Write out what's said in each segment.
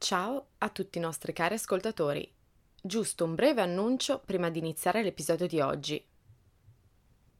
Ciao a tutti i nostri cari ascoltatori. Giusto un breve annuncio prima di iniziare l'episodio di oggi.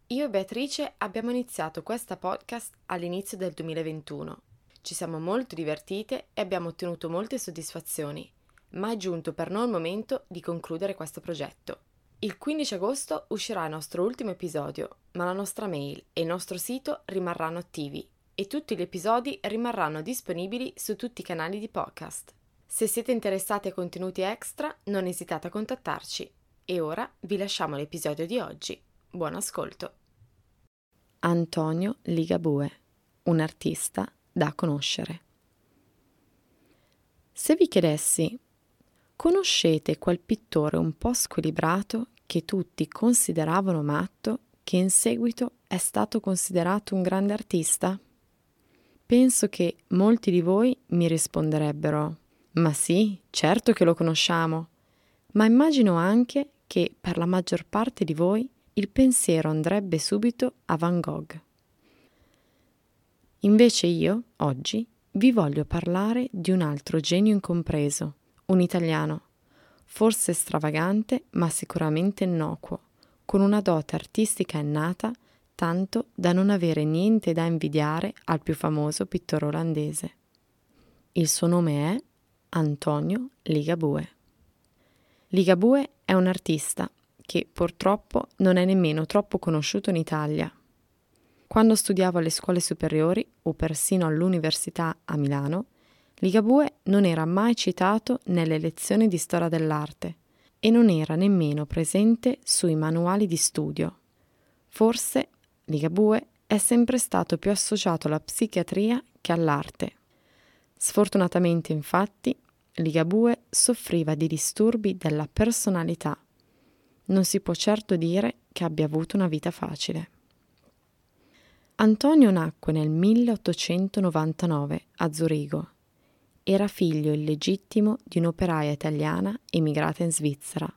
Io e Beatrice abbiamo iniziato questa podcast all'inizio del 2021. Ci siamo molto divertite e abbiamo ottenuto molte soddisfazioni, ma è giunto per noi il momento di concludere questo progetto. Il 15 agosto uscirà il nostro ultimo episodio, ma la nostra mail e il nostro sito rimarranno attivi e tutti gli episodi rimarranno disponibili su tutti i canali di podcast. Se siete interessati a contenuti extra, non esitate a contattarci. E ora vi lasciamo l'episodio di oggi. Buon ascolto. Antonio Ligabue, un artista da conoscere. Se vi chiedessi, conoscete quel pittore un po' squilibrato che tutti consideravano matto, che in seguito è stato considerato un grande artista? Penso che molti di voi mi risponderebbero ma sì, certo che lo conosciamo. Ma immagino anche che per la maggior parte di voi il pensiero andrebbe subito a Van Gogh. Invece io, oggi, vi voglio parlare di un altro genio incompreso, un italiano, forse stravagante ma sicuramente innocuo, con una dote artistica innata tanto da non avere niente da invidiare al più famoso pittore olandese. Il suo nome è Antonio Ligabue. Ligabue è un artista che purtroppo non è nemmeno troppo conosciuto in Italia. Quando studiavo alle scuole superiori o persino all'università a Milano, Ligabue non era mai citato nelle lezioni di storia dell'arte e non era nemmeno presente sui manuali di studio. Forse Ligabue è sempre stato più associato alla psichiatria che all'arte. Sfortunatamente, infatti, Ligabue soffriva di disturbi della personalità. Non si può certo dire che abbia avuto una vita facile. Antonio nacque nel 1899 a Zurigo. Era figlio illegittimo di un'operaia italiana emigrata in Svizzera.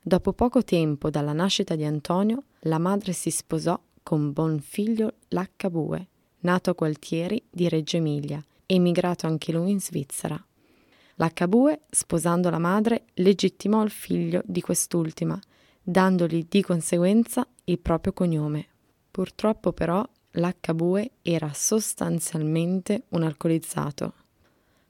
Dopo poco tempo dalla nascita di Antonio, la madre si sposò con Bonfiglio Laccabue, nato a Gualtieri di Reggio Emilia, emigrato anche lui in Svizzera. L'H2, sposando la madre, legittimò il figlio di quest'ultima, dandogli di conseguenza il proprio cognome. Purtroppo però l'H2 era sostanzialmente un alcolizzato.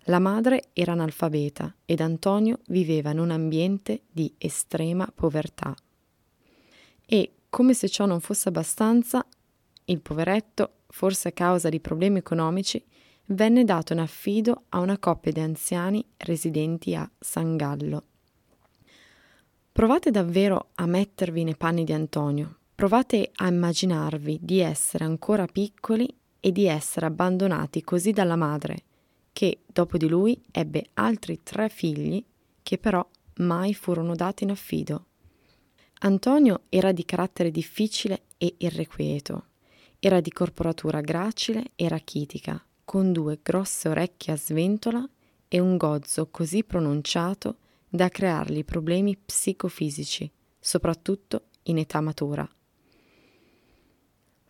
La madre era analfabeta ed Antonio viveva in un ambiente di estrema povertà. E, come se ciò non fosse abbastanza, il poveretto, forse a causa di problemi economici, venne dato in affido a una coppia di anziani residenti a San Gallo. Provate davvero a mettervi nei panni di Antonio, provate a immaginarvi di essere ancora piccoli e di essere abbandonati così dalla madre, che dopo di lui ebbe altri tre figli che però mai furono dati in affido. Antonio era di carattere difficile e irrequieto, era di corporatura gracile e rachitica, con due grosse orecchie a sventola e un gozzo così pronunciato da creargli problemi psicofisici, soprattutto in età matura.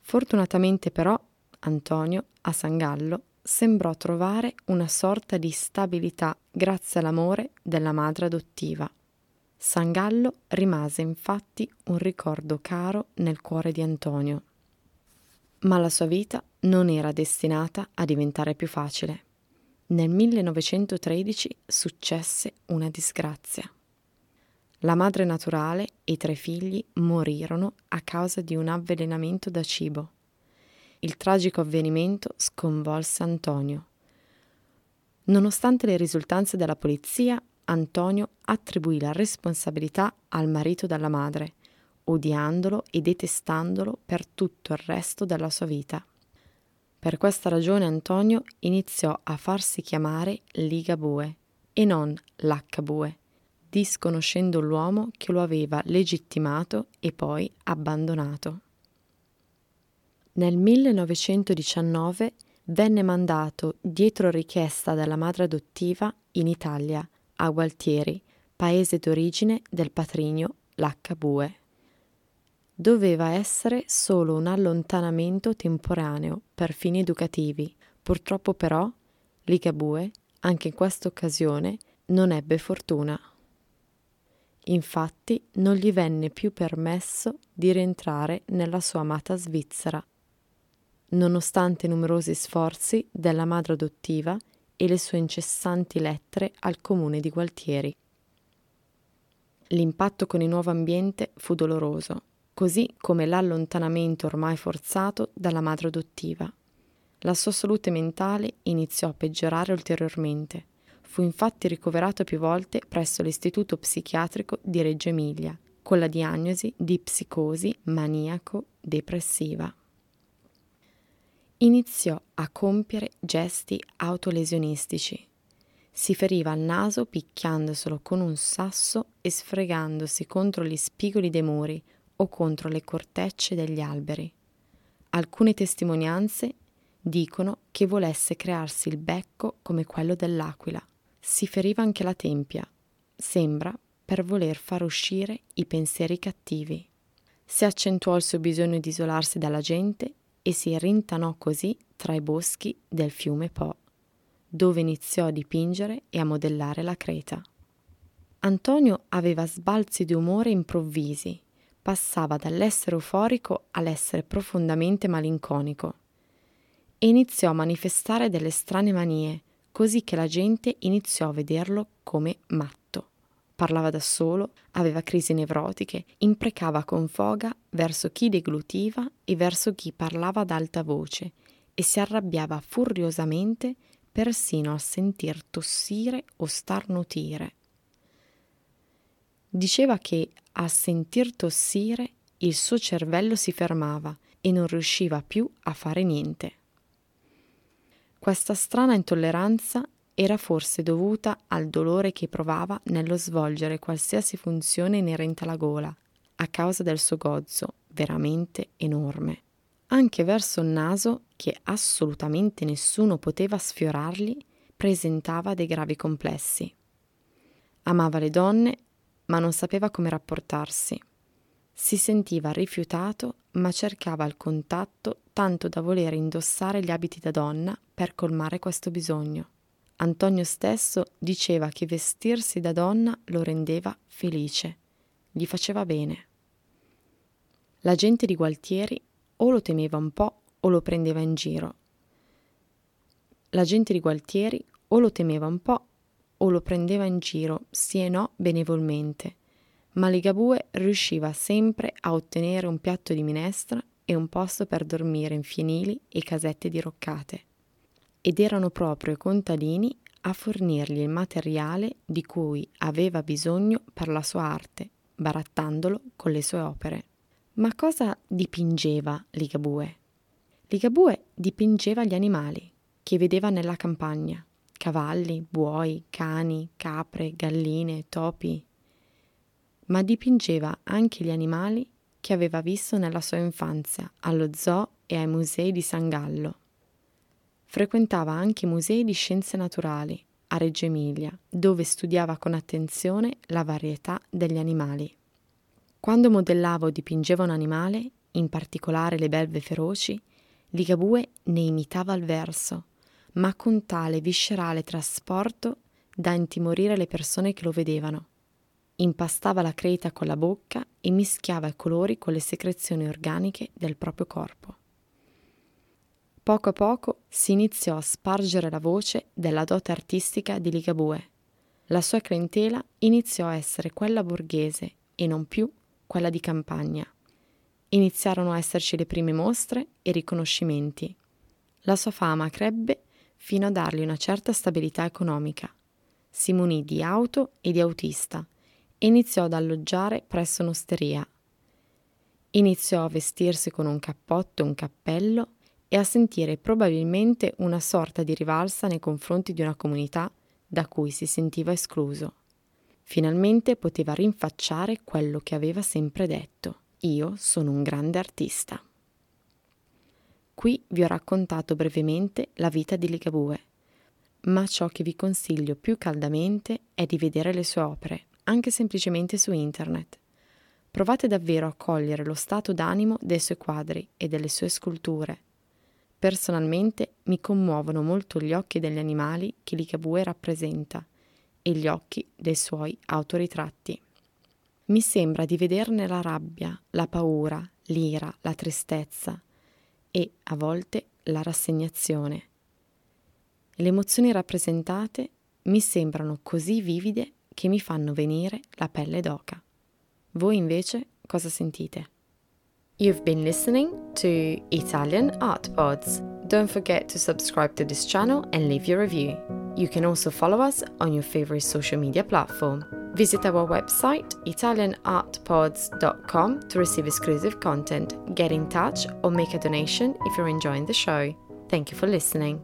Fortunatamente però Antonio a San Gallo sembrò trovare una sorta di stabilità grazie all'amore della madre adottiva. San Gallo rimase infatti un ricordo caro nel cuore di Antonio. Ma la sua vita non era destinata a diventare più facile. Nel 1913 successe una disgrazia. La madre naturale e i tre figli morirono a causa di un avvelenamento da cibo. Il tragico avvenimento sconvolse Antonio. Nonostante le risultanze della polizia, Antonio attribuì la responsabilità al marito della madre, odiandolo e detestandolo per tutto il resto della sua vita. Per questa ragione Antonio iniziò a farsi chiamare Ligabue, e non l'H-Bue, disconoscendo l'uomo che lo aveva legittimato e poi abbandonato. Nel 1919 venne mandato dietro richiesta dalla madre adottiva in Italia, a Gualtieri, paese d'origine del patrigno l'H-Bue. Doveva essere solo un allontanamento temporaneo per fini educativi. Purtroppo però Ligabue, anche in questa occasione, non ebbe fortuna. Infatti non gli venne più permesso di rientrare nella sua amata Svizzera nonostante numerosi sforzi della madre adottiva e le sue incessanti lettere al comune di Gualtieri. L'impatto con il nuovo ambiente fu doloroso, così come l'allontanamento ormai forzato dalla madre adottiva. La sua salute mentale iniziò a peggiorare ulteriormente. Fu infatti ricoverato più volte presso l'istituto psichiatrico di Reggio Emilia, con la diagnosi di psicosi maniaco-depressiva iniziò a compiere gesti autolesionistici. Si feriva il naso picchiandoselo con un sasso e sfregandosi contro gli spigoli dei muri o contro le cortecce degli alberi. Alcune testimonianze dicono che volesse crearsi il becco come quello dell'aquila. Si feriva anche la tempia, sembra per voler far uscire i pensieri cattivi. Si accentuò il suo bisogno di isolarsi dalla gente e si rintanò così tra i boschi del fiume Po, dove iniziò a dipingere e a modellare la creta. Antonio aveva sbalzi di umore improvvisi, passava dall'essere euforico all'essere profondamente malinconico e iniziò a manifestare delle strane manie, così che la gente iniziò a vederlo come matto parlava da solo, aveva crisi nevrotiche, imprecava con foga verso chi deglutiva e verso chi parlava ad alta voce e si arrabbiava furiosamente persino a sentir tossire o starnutire. Diceva che a sentir tossire il suo cervello si fermava e non riusciva più a fare niente. Questa strana intolleranza era forse dovuta al dolore che provava nello svolgere qualsiasi funzione inerente alla gola, a causa del suo gozzo veramente enorme. Anche verso il naso, che assolutamente nessuno poteva sfiorargli, presentava dei gravi complessi. Amava le donne, ma non sapeva come rapportarsi. Si sentiva rifiutato, ma cercava il contatto tanto da voler indossare gli abiti da donna per colmare questo bisogno. Antonio stesso diceva che vestirsi da donna lo rendeva felice, gli faceva bene. La gente di Gualtieri o lo temeva un po' o lo prendeva in giro. La gente di Gualtieri o lo temeva un po' o lo prendeva in giro, sì e no, benevolmente, ma Ligabue riusciva sempre a ottenere un piatto di minestra e un posto per dormire in fienili e casette diroccate ed erano proprio i contadini a fornirgli il materiale di cui aveva bisogno per la sua arte, barattandolo con le sue opere. Ma cosa dipingeva Ligabue? Ligabue dipingeva gli animali che vedeva nella campagna, cavalli, buoi, cani, capre, galline, topi, ma dipingeva anche gli animali che aveva visto nella sua infanzia allo zoo e ai musei di San Gallo. Frequentava anche i musei di scienze naturali a Reggio Emilia, dove studiava con attenzione la varietà degli animali. Quando modellava o dipingeva un animale, in particolare le belve feroci, Ligabue ne imitava il verso, ma con tale viscerale trasporto da intimorire le persone che lo vedevano. Impastava la creta con la bocca e mischiava i colori con le secrezioni organiche del proprio corpo. Poco a poco si iniziò a spargere la voce della dote artistica di Ligabue. La sua clientela iniziò a essere quella borghese e non più quella di campagna. Iniziarono a esserci le prime mostre e riconoscimenti. La sua fama crebbe fino a dargli una certa stabilità economica. Si munì di auto e di autista e iniziò ad alloggiare presso un'osteria. Iniziò a vestirsi con un cappotto e un cappello e a sentire probabilmente una sorta di rivalsa nei confronti di una comunità da cui si sentiva escluso. Finalmente poteva rinfacciare quello che aveva sempre detto. Io sono un grande artista. Qui vi ho raccontato brevemente la vita di Ligabue, ma ciò che vi consiglio più caldamente è di vedere le sue opere, anche semplicemente su internet. Provate davvero a cogliere lo stato d'animo dei suoi quadri e delle sue sculture. Personalmente mi commuovono molto gli occhi degli animali che Ligabue rappresenta e gli occhi dei suoi autoritratti. Mi sembra di vederne la rabbia, la paura, l'ira, la tristezza e, a volte, la rassegnazione. Le emozioni rappresentate mi sembrano così vivide che mi fanno venire la pelle d'oca. Voi invece cosa sentite? You've been listening to Italian Art Pods. Don't forget to subscribe to this channel and leave your review. You can also follow us on your favorite social media platform. Visit our website italianartpods.com to receive exclusive content, get in touch, or make a donation if you're enjoying the show. Thank you for listening.